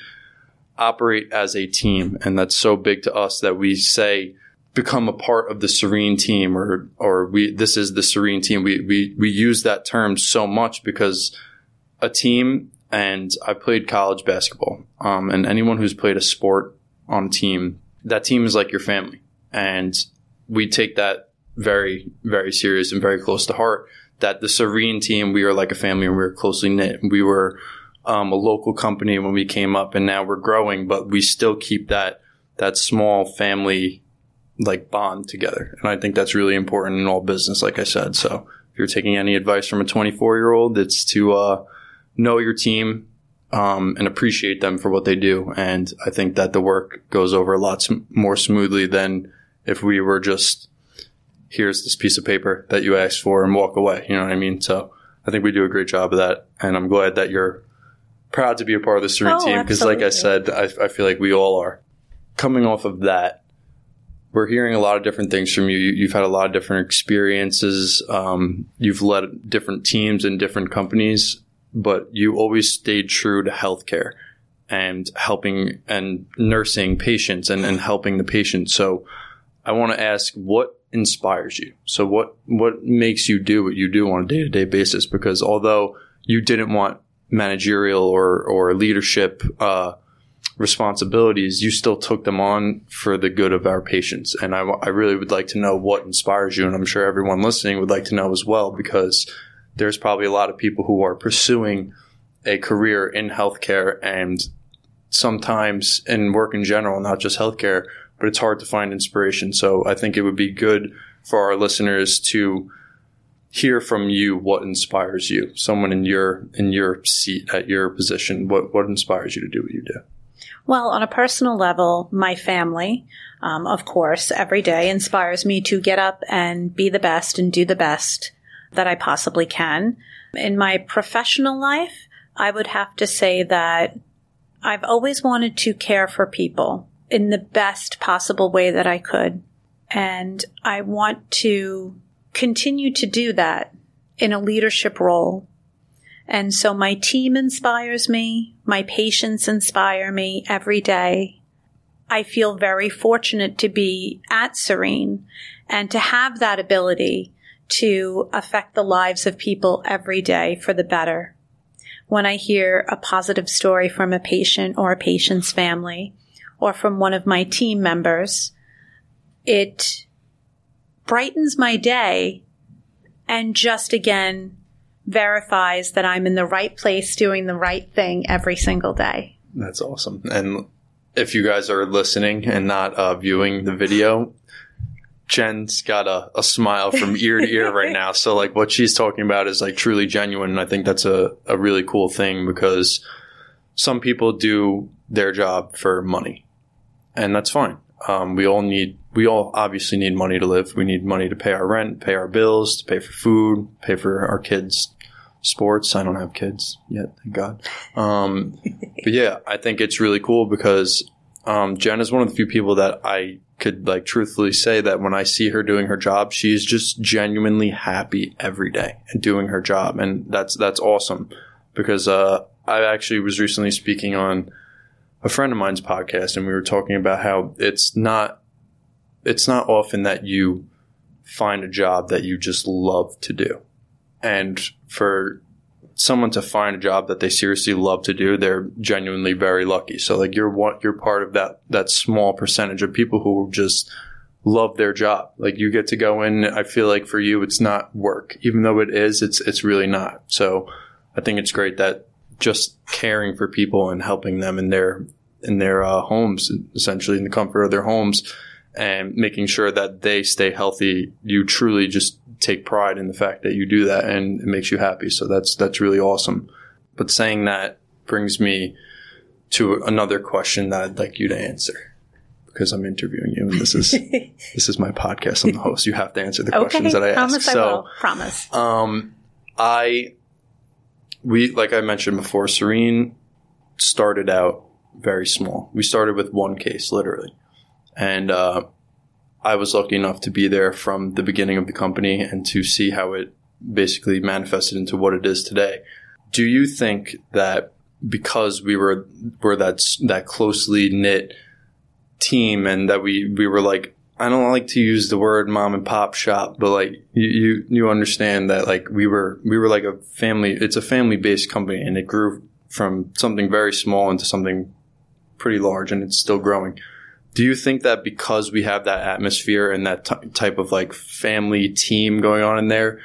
operate as a team. And that's so big to us that we say, become a part of the Serene team or, or we, this is the Serene team. We, we, we use that term so much because a team and I played college basketball. Um, and anyone who's played a sport on a team, that team is like your family. And we take that very, very serious and very close to heart that the Serene team, we are like a family and we were closely knit. We were, um, a local company when we came up and now we're growing, but we still keep that, that small family like bond together. And I think that's really important in all business, like I said. So if you're taking any advice from a 24 year old, it's to uh, know your team um, and appreciate them for what they do. And I think that the work goes over a lot more smoothly than if we were just here's this piece of paper that you asked for and walk away. You know what I mean? So I think we do a great job of that. And I'm glad that you're proud to be a part of the Serene Oh, team because, like I said, I, I feel like we all are. Coming off of that, we're hearing a lot of different things from you. you you've had a lot of different experiences. Um, you've led different teams and different companies, but you always stayed true to healthcare and helping and nursing patients and, and helping the patient. So I want to ask what inspires you? So what, what makes you do what you do on a day to day basis? Because although you didn't want managerial or, or leadership, uh, responsibilities, you still took them on for the good of our patients. And I, I really would like to know what inspires you. And I'm sure everyone listening would like to know as well, because there's probably a lot of people who are pursuing a career in healthcare and sometimes in work in general, not just healthcare, but it's hard to find inspiration. So I think it would be good for our listeners to hear from you what inspires you. Someone in your in your seat at your position, what what inspires you to do what you do? Well, on a personal level, my family, um, of course, every day inspires me to get up and be the best and do the best that I possibly can. In my professional life, I would have to say that I've always wanted to care for people in the best possible way that I could. And I want to continue to do that in a leadership role. And so my team inspires me. My patients inspire me every day. I feel very fortunate to be at Serene and to have that ability to affect the lives of people every day for the better. When I hear a positive story from a patient or a patient's family or from one of my team members, it brightens my day and just again verifies that I'm in the right place doing the right thing every single day. That's awesome. And if you guys are listening and not uh, viewing the video, Jen's got a, a smile from ear to ear right now. So like what she's talking about is like truly genuine. And I think that's a, a really cool thing because some people do their job for money and that's fine. Um, we all need, we all obviously need money to live. We need money to pay our rent, pay our bills, to pay for food, pay for our kids' sports. I don't have kids yet, thank God. Um, but yeah, I think it's really cool because um, Jen is one of the few people that I could like truthfully say that when I see her doing her job, she's just genuinely happy every day and doing her job, and that's that's awesome. Because uh, I actually was recently speaking on a friend of mine's podcast, and we were talking about how it's not it's not often that you find a job that you just love to do, and for someone to find a job that they seriously love to do, they're genuinely very lucky. So like you're one, you're part of that that small percentage of people who just love their job. Like you get to go in. I feel like for you, it's not work, even though it is. It's it's really not. So I think it's great that just caring for people and helping them in their in their uh, homes, essentially in the comfort of their homes, and making sure that they stay healthy. You truly just take pride in the fact that you do that, and it makes you happy. So that's that's really awesome. But saying that brings me to another question that I'd like you to answer because I'm interviewing you, and this is this is my podcast. I'm the host. You have to answer the questions that I ask. promise I so. will. Promise. Um, I, we, like I mentioned before, Serene started out very small. We started with one case, literally. And, uh, I was lucky enough to be there from the beginning of the company and to see how it basically manifested into what it is today. Do you think that because we were, were that, that closely knit team and that we, we were like I don't like to use the word mom and pop shop, but like you, you, you understand that like we were, we were like a family, it's a family based company and it grew from something very small into something pretty large and it's still growing. Do you think that because we have that atmosphere and that t- type of like family team going on in there,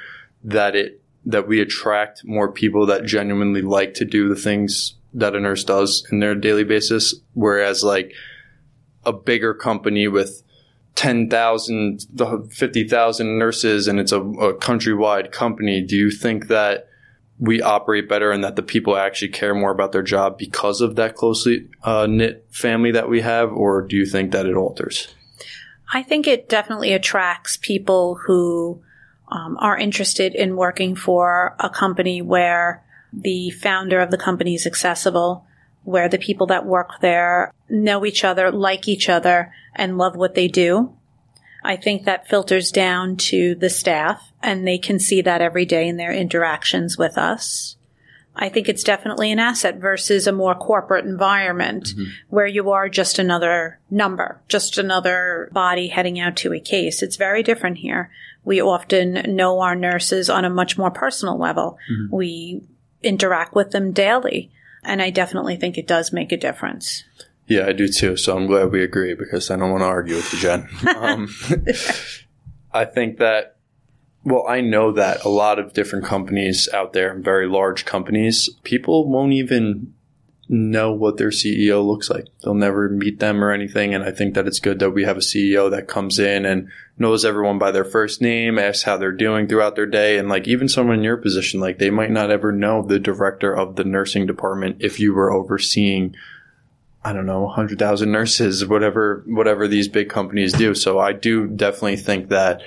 that it, that we attract more people that genuinely like to do the things that a nurse does in their daily basis? Whereas like a bigger company with 10,000, 50,000 nurses and it's a, a countrywide company, do you think that we operate better and that the people actually care more about their job because of that closely uh, knit family that we have, or do you think that it alters? I think it definitely attracts people who um, are interested in working for a company where the founder of the company is accessible, where the people that work there know each other, like each other, and love what they do. I think that filters down to the staff and they can see that every day in their interactions with us. I think it's definitely an asset versus a more corporate environment mm-hmm. where you are just another number, just another body heading out to a case. It's very different here. We often know our nurses on a much more personal level. Mm-hmm. We interact with them daily. And I definitely think it does make a difference. Yeah, I do too. So I'm glad we agree because I don't want to argue with you, Jen. Um, I think that, well, I know that a lot of different companies out there, very large companies, people won't even know what their CEO looks like. They'll never meet them or anything. And I think that it's good that we have a CEO that comes in and knows everyone by their first name, asks how they're doing throughout their day. And like even someone in your position, like they might not ever know the director of the nursing department if you were overseeing I don't know, 100,000 nurses, whatever, whatever these big companies do. So I do definitely think that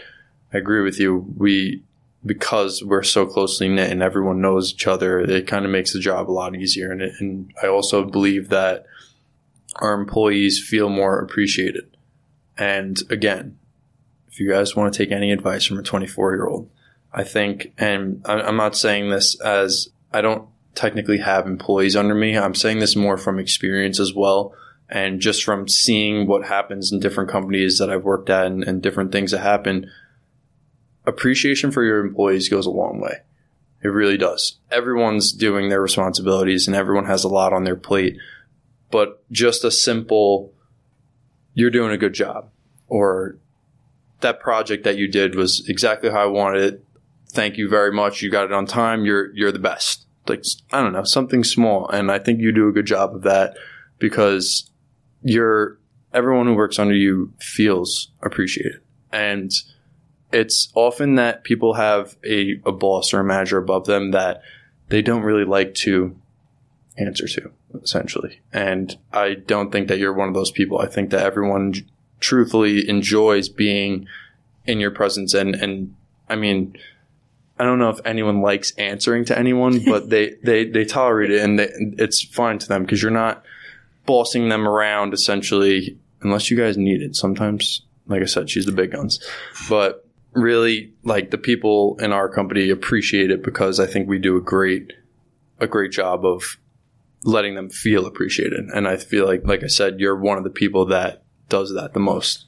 I agree with you. We, because we're so closely knit and everyone knows each other, it kind of makes the job a lot easier. And, it, and I also believe that our employees feel more appreciated. And again, if you guys want to take any advice from a 24 year old, I think, and I'm not saying this as I don't technically have employees under me. I'm saying this more from experience as well. And just from seeing what happens in different companies that I've worked at and, and different things that happen, appreciation for your employees goes a long way. It really does. Everyone's doing their responsibilities and everyone has a lot on their plate. But just a simple, you're doing a good job, or that project that you did was exactly how I wanted it. Thank you very much. You got it on time. You're, you're the best like I don't know something small, and I think you do a good job of that because you're everyone who works under you feels appreciated, and it's often that people have a, a boss or a manager above them that they don't really like to answer to essentially, and I don't think that you're one of those people. I think that everyone truthfully enjoys being in your presence and and I mean I don't know if anyone likes answering to anyone, but they, they, they tolerate it and they, it's fine to them because you're not bossing them around essentially unless you guys need it. Sometimes, like I said, she's the big guns, but really like the people in our company appreciate it because I think we do a great, a great job of letting them feel appreciated. And I feel like, like I said, you're one of the people that does that the most.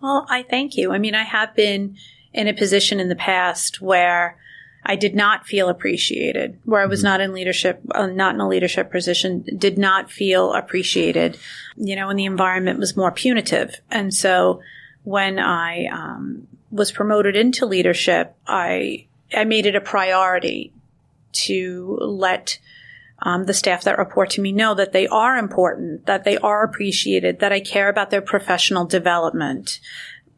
Well, I thank you. I mean, I have been in a position in the past where I did not feel appreciated, where I was mm-hmm. not in leadership, uh, not in a leadership position, did not feel appreciated, you know, and the environment was more punitive. And so when I um, was promoted into leadership, I, I made it a priority to let um, the staff that report to me know that they are important, that they are appreciated, that I care about their professional development.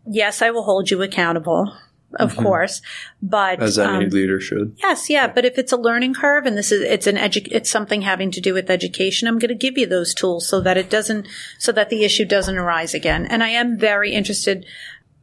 Yes, I will hold you accountable of mm-hmm. course, but as any um, leader should. Yes, yeah. But if it's a learning curve and this is it's an edu- it's something having to do with education, I'm going to give you those tools so that it doesn't so that the issue doesn't arise again. And I am very interested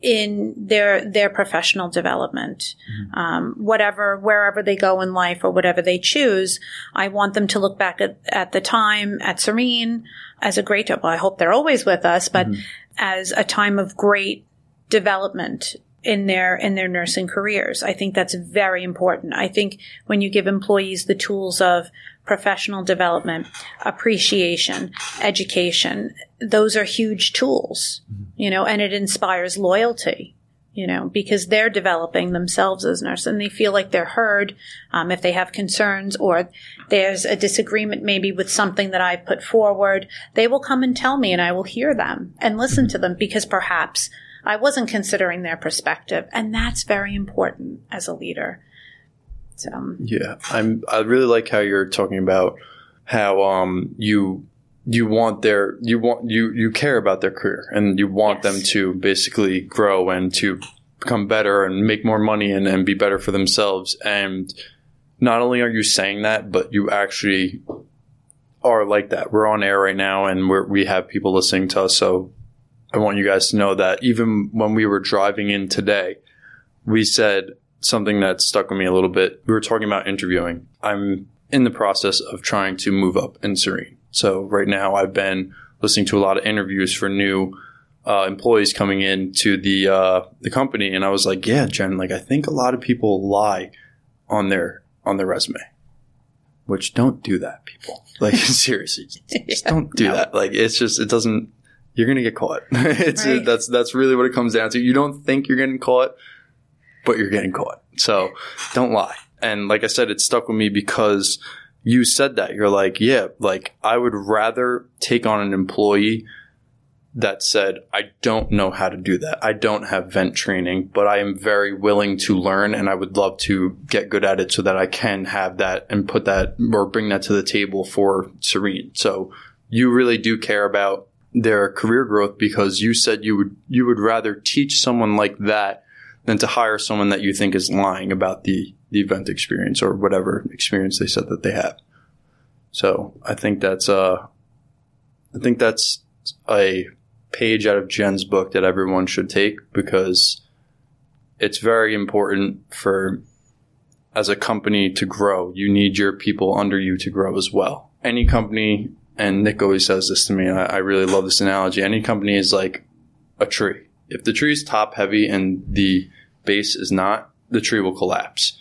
in their their professional development, mm-hmm. um, whatever wherever they go in life or whatever they choose. I want them to look back at, at the time at Serene as a great. Well, I hope they're always with us, but mm-hmm. as a time of great development in their in their nursing careers. I think that's very important. I think when you give employees the tools of professional development, appreciation, education, those are huge tools, mm-hmm. you know, and it inspires loyalty, you know, because they're developing themselves as nurses and they feel like they're heard um, if they have concerns or there's a disagreement maybe with something that I put forward. They will come and tell me and I will hear them and listen mm-hmm. to them because perhaps I wasn't considering their perspective, and that's very important as a leader. So yeah, I'm. I really like how you're talking about how um you you want their you want you you care about their career and you want yes. them to basically grow and to become better and make more money and, and be better for themselves and not only are you saying that but you actually are like that we're on air right now and we're, we have people listening to us so i want you guys to know that even when we were driving in today we said something that stuck with me a little bit we were talking about interviewing i'm in the process of trying to move up in serene so right now I've been listening to a lot of interviews for new uh, employees coming in to the uh, the company, and I was like, yeah, Jen, like I think a lot of people lie on their on their resume. Which don't do that, people. Like seriously, just yeah, don't do no. that. Like it's just it doesn't. You're gonna get caught. it's right. that's that's really what it comes down to. You don't think you're getting caught, but you're getting caught. So don't lie. And like I said, it stuck with me because you said that. You're like, yeah, like I would rather take on an employee that said, I don't know how to do that. I don't have vent training, but I am very willing to learn and I would love to get good at it so that I can have that and put that or bring that to the table for Serene. So you really do care about their career growth because you said you would, you would rather teach someone like that than to hire someone that you think is lying about the the vent experience or whatever experience they said that they have. So I think that's uh, I think that's a page out of Jen's book that everyone should take because it's very important for as a company to grow. You need your people under you to grow as well. Any company, and Nick always says this to me, and I, I really love this analogy. Any company is like a tree. If the tree is top heavy and the base is not, the tree will collapse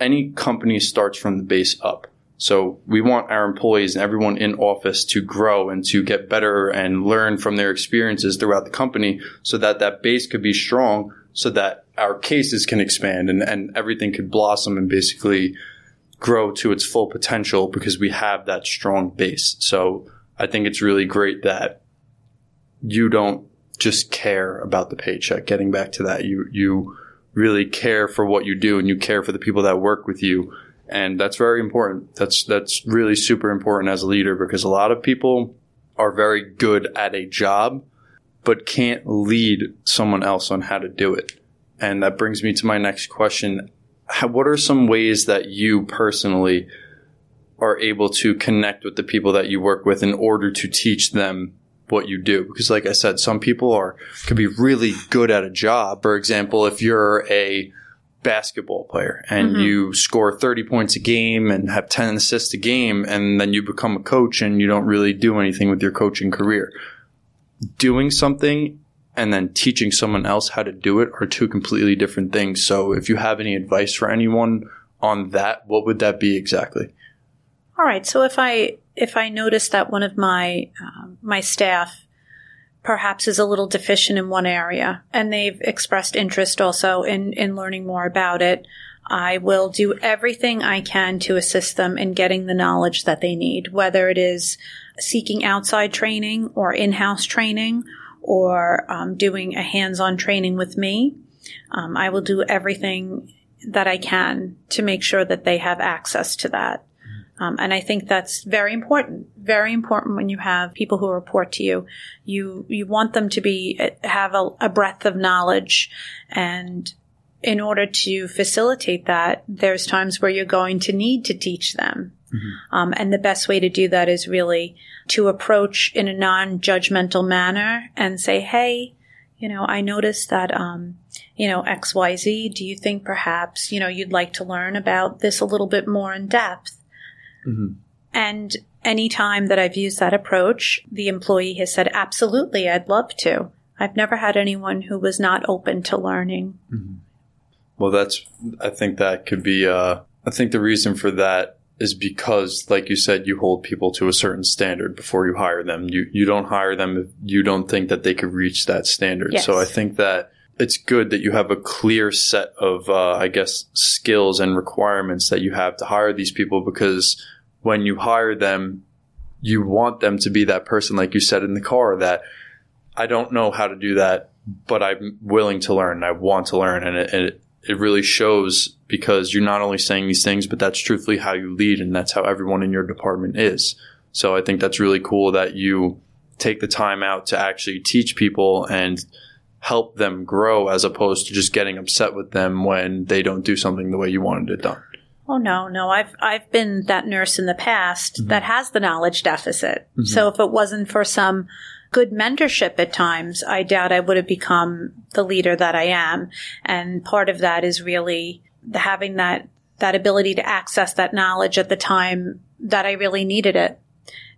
any company starts from the base up. So we want our employees and everyone in office to grow and to get better and learn from their experiences throughout the company so that that base could be strong so that our cases can expand and, and everything could blossom and basically grow to its full potential because we have that strong base. So I think it's really great that you don't just care about the paycheck. Getting back to that, you, you, really care for what you do and you care for the people that work with you. And that's very important. That's, that's really super important as a leader because a lot of people are very good at a job, but can't lead someone else on how to do it. And that brings me to my next question. What are some ways that you personally are able to connect with the people that you work with in order to teach them what you do? Because like i said some people are could be really good at a job. For example if you're a basketball player and mm-hmm. you score 30 points a game and have 10 assists a game and then you become a coach and you don't really do anything with your coaching career. Doing something and then teaching someone else how to do it are two completely different things. So if you have any advice for anyone on that what would that be exactly? All right. So if i if I notice that one of my um, my staff perhaps is a little deficient in one area and they've expressed interest also in in learning more about it, I will do everything I can to assist them in getting the knowledge that they need, whether it is seeking outside training or in-house training or um, doing a hands-on training with me. Um, I will do everything that I can to make sure that they have access to that. Um, and I think that's very important. Very important when you have people who report to you. You you want them to be have a, a breadth of knowledge, and in order to facilitate that, there's times where you're going to need to teach them. Mm-hmm. Um, and the best way to do that is really to approach in a non-judgmental manner and say, "Hey, you know, I noticed that, um, you know, X, Y, Z. Do you think perhaps, you know, you'd like to learn about this a little bit more in depth?" Mm-hmm. And anytime that I've used that approach, the employee has said, absolutely, I'd love to. I've never had anyone who was not open to learning. Mm-hmm. Well, that's, I think that could be, uh, I think the reason for that is because, like you said, you hold people to a certain standard before you hire them. You, you don't hire them if you don't think that they could reach that standard. Yes. So I think that it's good that you have a clear set of, uh, I guess, skills and requirements that you have to hire these people because when you hire them, you want them to be that person, like you said in the car, that I don't know how to do that, but I'm willing to learn. I want to learn. And it, it, it really shows because you're not only saying these things, but that's truthfully how you lead. And that's how everyone in your department is. So I think that's really cool that you take the time out to actually teach people and help them grow as opposed to just getting upset with them when they don't do something the way you wanted it done. Oh no, no. I've I've been that nurse in the past mm-hmm. that has the knowledge deficit. Mm-hmm. So if it wasn't for some good mentorship at times, I doubt I would have become the leader that I am. And part of that is really having that that ability to access that knowledge at the time that I really needed it.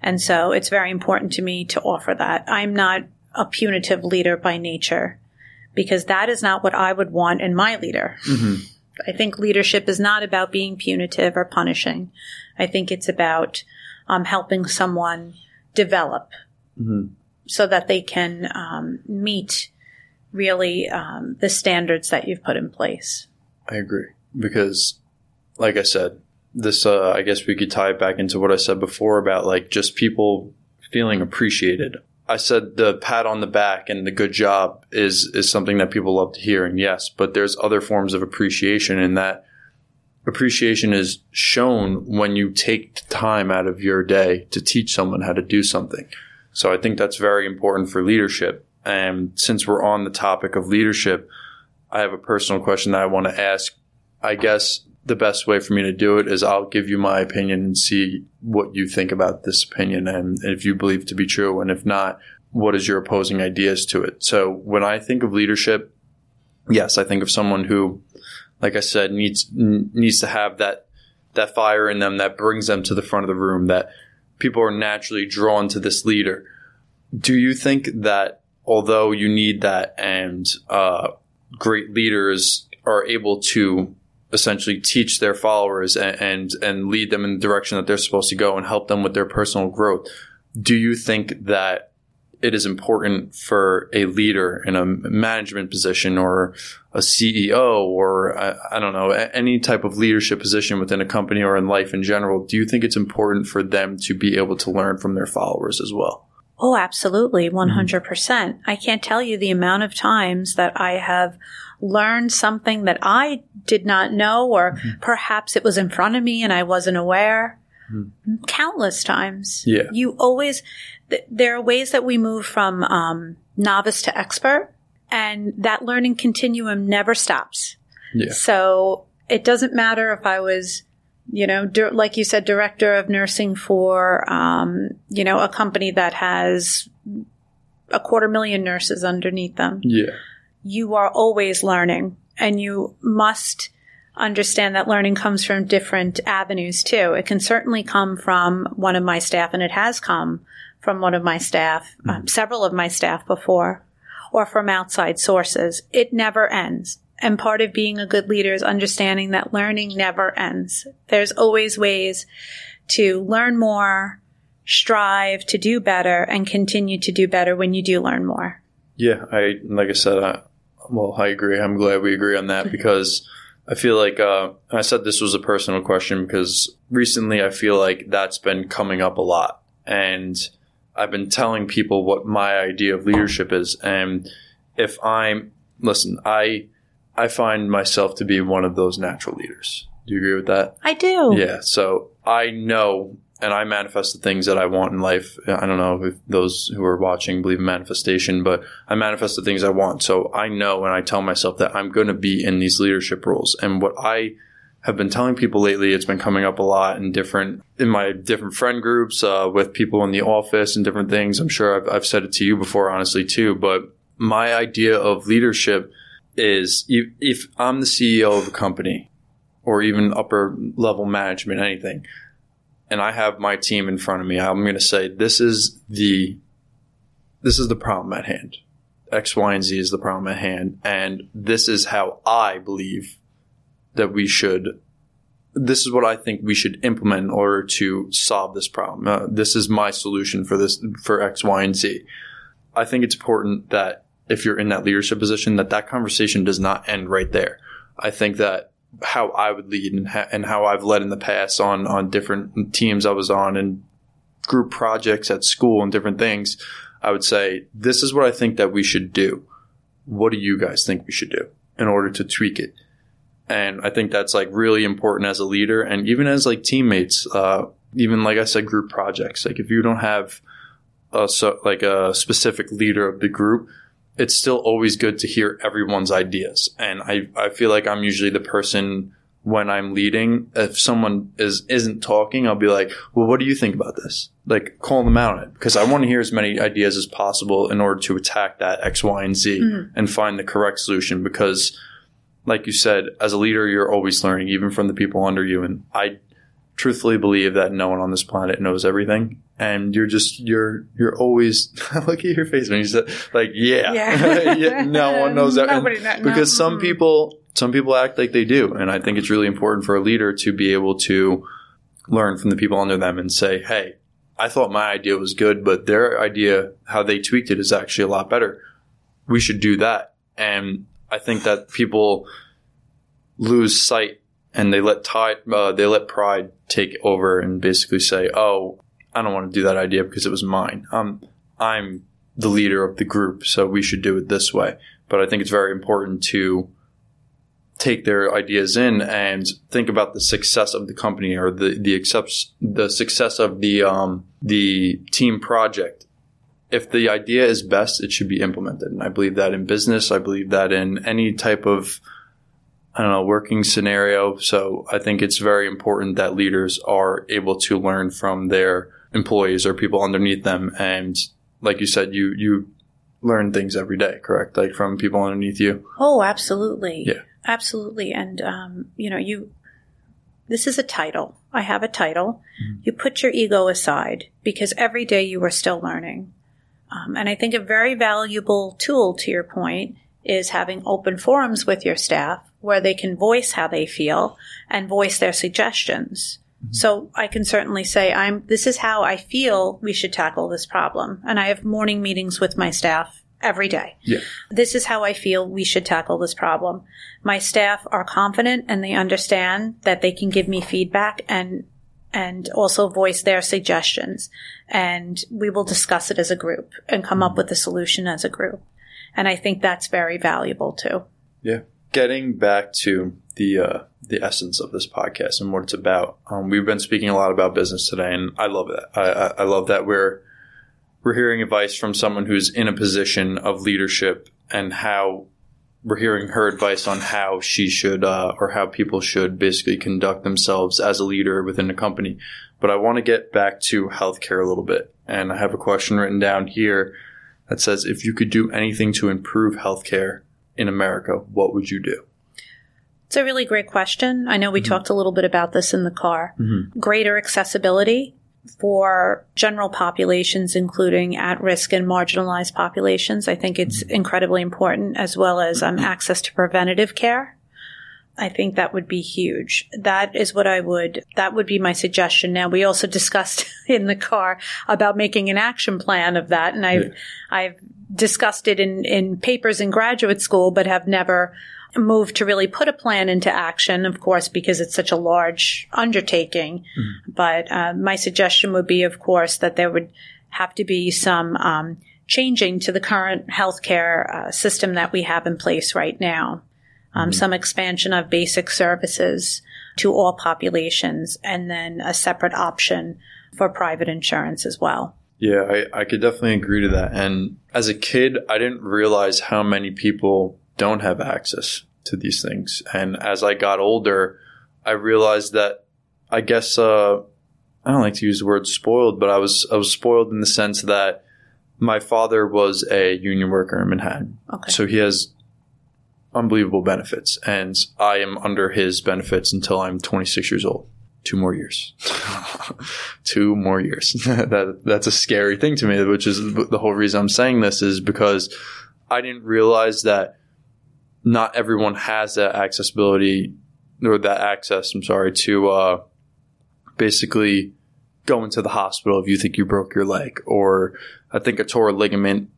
And so it's very important to me to offer that. I'm not a punitive leader by nature because that is not what I would want in my leader. Mm-hmm. I think leadership is not about being punitive or punishing. I think it's about um, helping someone develop mm-hmm. so that they can um, meet really um, the standards that you've put in place. I agree because, like I said, this uh, I guess we could tie it back into what I said before about like just people feeling appreciated. I said the pat on the back and the good job is is something that people love to hear, and yes, but there's other forms of appreciation, and that appreciation is shown when you take time out of your day to teach someone how to do something. So I think that's very important for leadership. And since we're on the topic of leadership, I have a personal question that I want to ask. I guess the best way for me to do it is I'll give you my opinion and see what you think about this opinion and if you believe to be true. And if not, what is your opposing ideas to it? So when I think of leadership, yes, I think of someone who, like I said, needs, needs to have that, that fire in them that brings them to the front of the room, that people are naturally drawn to this leader. Do you think that although you need that and, uh, great leaders are able to essentially teach their followers and, and, and lead them in the direction that they're supposed to go and help them with their personal growth. Do you think that it is important for a leader in a management position or a CEO or I, I, don't know any type of leadership position within a company or in life in general? Do you think it's important for them to be able to learn from their followers as well? Oh, absolutely, 100%. percent mm hmm I can't tell you the amount of times that I have learned something that I did not know, or mm-hmm. perhaps it was in front of me and I wasn't aware. Mm-hmm. Countless times. Yeah. You always, th- there are ways that we move from um, novice to expert, and that learning continuum never stops. Yeah. So it doesn't matter if I was you know, di- like you said, director of nursing for, um, you know, a company that has a quarter million nurses underneath them. Yeah. You are always learning and you must understand that learning comes from different avenues too. It can certainly come from one of my staff and it has come from one of my staff, mm-hmm. um, several of my staff before, or from outside sources. It never ends. And part of being a good leader is understanding that learning never ends. There's always ways to learn more, strive to do better, and continue to do better when you do learn more. Yeah, I like I said, I, well, I agree. I'm glad we agree on that because I feel like uh, I said this was a personal question because recently I feel like that's been coming up a lot, and I've been telling people what my idea of leadership is, and if I'm listen, I I find myself to be one of those natural leaders. Do you agree with that? I do. Yeah. So I know and I manifest the things that I want in life. I don't know if those who are watching believe in manifestation, but I manifest the things I want. So I know and I tell myself that I'm going to be in these leadership roles. And what I have been telling people lately, it's been coming up a lot in different, in my different friend groups, uh, with people in the office and different things. I'm sure I've, I've said it to you before, honestly, too, but my idea of leadership is if, if I'm the CEO of a company or even upper level management, anything, and I have my team in front of me, I'm going to say, this is the, this is the problem at hand. X, Y, and Z is the problem at hand. And this is how I believe that we should, this is what I think we should implement in order to solve this problem. Uh, this is my solution for this, for X, Y, and Z. I think it's important that if you're in that leadership position, that that conversation does not end right there. I think that how I would lead and, ha- and how I've led in the past on on different teams I was on and group projects at school and different things, I would say this is what I think that we should do. What do you guys think we should do in order to tweak it? And I think that's like really important as a leader and even as like teammates. Uh, even like I said, group projects. Like if you don't have a so like a specific leader of the group, it's still always good to hear everyone's ideas. And I I feel like I'm usually the person when I'm leading, if someone is isn't talking, I'll be like, "Well, what do you think about this?" Like, call them out on it because I want to hear as many ideas as possible in order to attack that X, Y, and Z Mm-hmm. and find the correct solution. Because, like you said, as a leader, you're always learning, even from the people under you. And I truthfully believe that no one on this planet knows everything, and you're just you're you're always look at your face when you said like, yeah, Yeah. yeah no one knows that Nobody no. because some Mhm. people some people act like they do and i think it's really important for a leader to be able to learn from the people under them and say hey i thought my idea was good but their idea how they tweaked it is actually a lot better we should do that and i think that people lose sight and they let tide, uh, they let pride take over and basically say oh i don't want to do that idea because it was mine um, i'm the leader of the group so we should do it this way but i think it's very important to take their ideas in and think about the success of the company or the the accepts the success of the um the team project. If the idea is best, it should be implemented. And I believe that in business, I believe that in any type of I don't know, working scenario. So I think it's very important that leaders are able to learn from their employees or people underneath them. And like you said, you you learn things every day, correct? Like from people underneath you. Oh, absolutely. Yeah. Absolutely. And, um, you know, you, this is a title. I have a title. You put your ego aside because every day you are still learning. Um, and I think a very valuable tool to your point is having open forums with your staff where they can voice how they feel and voice their suggestions. So I can certainly say I'm this is how I feel we should tackle this problem. And I have morning meetings with my staff every day. Yeah. This is how I feel we should tackle this problem. My staff are confident and they understand that they can give me feedback and and also voice their suggestions and we will discuss it as a group and come up with a solution as a group. And I think that's very valuable too. Yeah. Getting back to the uh, the essence of this podcast and what it's about, um, we've been speaking a lot about business today, and I love that. I, I, I love that we're we're hearing advice from someone who's in a position of leadership and how we're hearing her advice on how she should uh, or how people should basically conduct themselves as a leader within a company. But I want to get back to healthcare a little bit, and I have a question written down here that says, "If you could do anything to improve healthcare in America, what would you do?" It's a really great question. I know we mm-hmm. talked a little bit about this in the car. Mm-hmm. Greater accessibility for general populations, including at risk and marginalized populations. I think it's mm-hmm. incredibly important, as well as um, access to preventative care. I think that would be huge. That is what I would, that would be my suggestion. Now, we also discussed in the car about making an action plan of that. And I've, I've discussed it in, in papers in graduate school, but have never moved to really put a plan into action, of course, because it's such a large undertaking. But uh, my suggestion would be, of course, that there would have to be some um, changing to the current healthcare uh, system that we have in place right now. Um, Some expansion of basic services to all populations, and then a separate option for private insurance as well. Yeah, I, I could definitely agree to that. And as a kid, I didn't realize how many people don't have access to these things. And as I got older, I realized that I guess uh, I don't like to use the word spoiled, but I was I was spoiled in the sense that my father was a union worker in Manhattan, Okay. so he has unbelievable benefits, and I am under his benefits until I'm 26 years old. Two more years. Two more years. that that's a scary thing to me, which is the whole reason I'm saying this is because I didn't realize that not everyone has that accessibility or that access, I'm sorry, to uh, basically go into the hospital if you think you broke your leg or I think I tore a ligament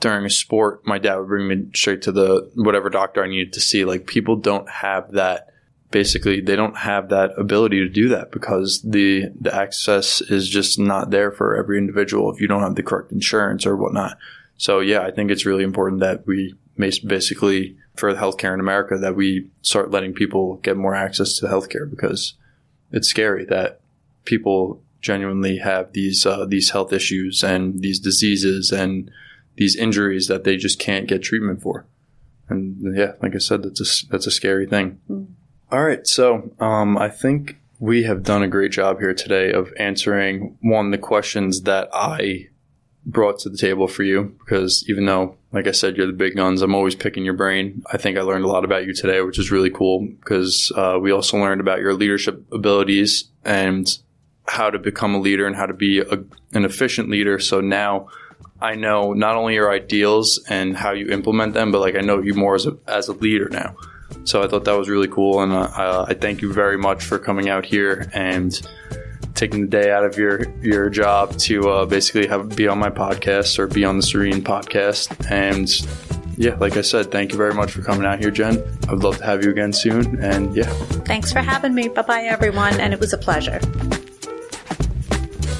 during a sport. My dad would bring me straight to the whatever doctor I needed to see. Like people don't have that basically they don't have that ability to do that because the the access is just not there for every individual if you don't have the correct insurance or whatnot. So yeah, I think it's really important that we basically for healthcare in America that we start letting people get more access to healthcare because it's scary that people genuinely have these uh, these health issues and these diseases and these injuries that they just can't get treatment for. And yeah, like I said, that's a that's a scary thing. Mm. All right, so um, I think we have done a great job here today of answering one of the questions that I brought to the table for you because even though like I said you're the big guns I'm always picking your brain. I think I learned a lot about you today which is really cool because uh, we also learned about your leadership abilities and how to become a leader and how to be a, an efficient leader. So now I know not only your ideals and how you implement them but like I know you more as a, as a leader now so I thought that was really cool and uh, I thank you very much for coming out here and taking the day out of your your job to uh, basically have be on my podcast or be on the Serene podcast. And yeah, like I said, thank you very much for coming out here, Jen. I'd love to have you again soon. And yeah, thanks for having me. Bye bye, everyone. And it was a pleasure.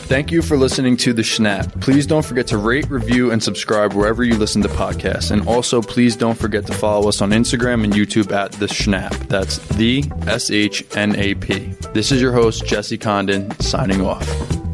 Thank you for listening to The SHNAP. Please don't forget to rate, review, and subscribe wherever you listen to podcasts. And also, please don't forget to follow us on Instagram and YouTube at The SHNAP. That's the S H N A P. This is your host, Jesse Condon, signing off.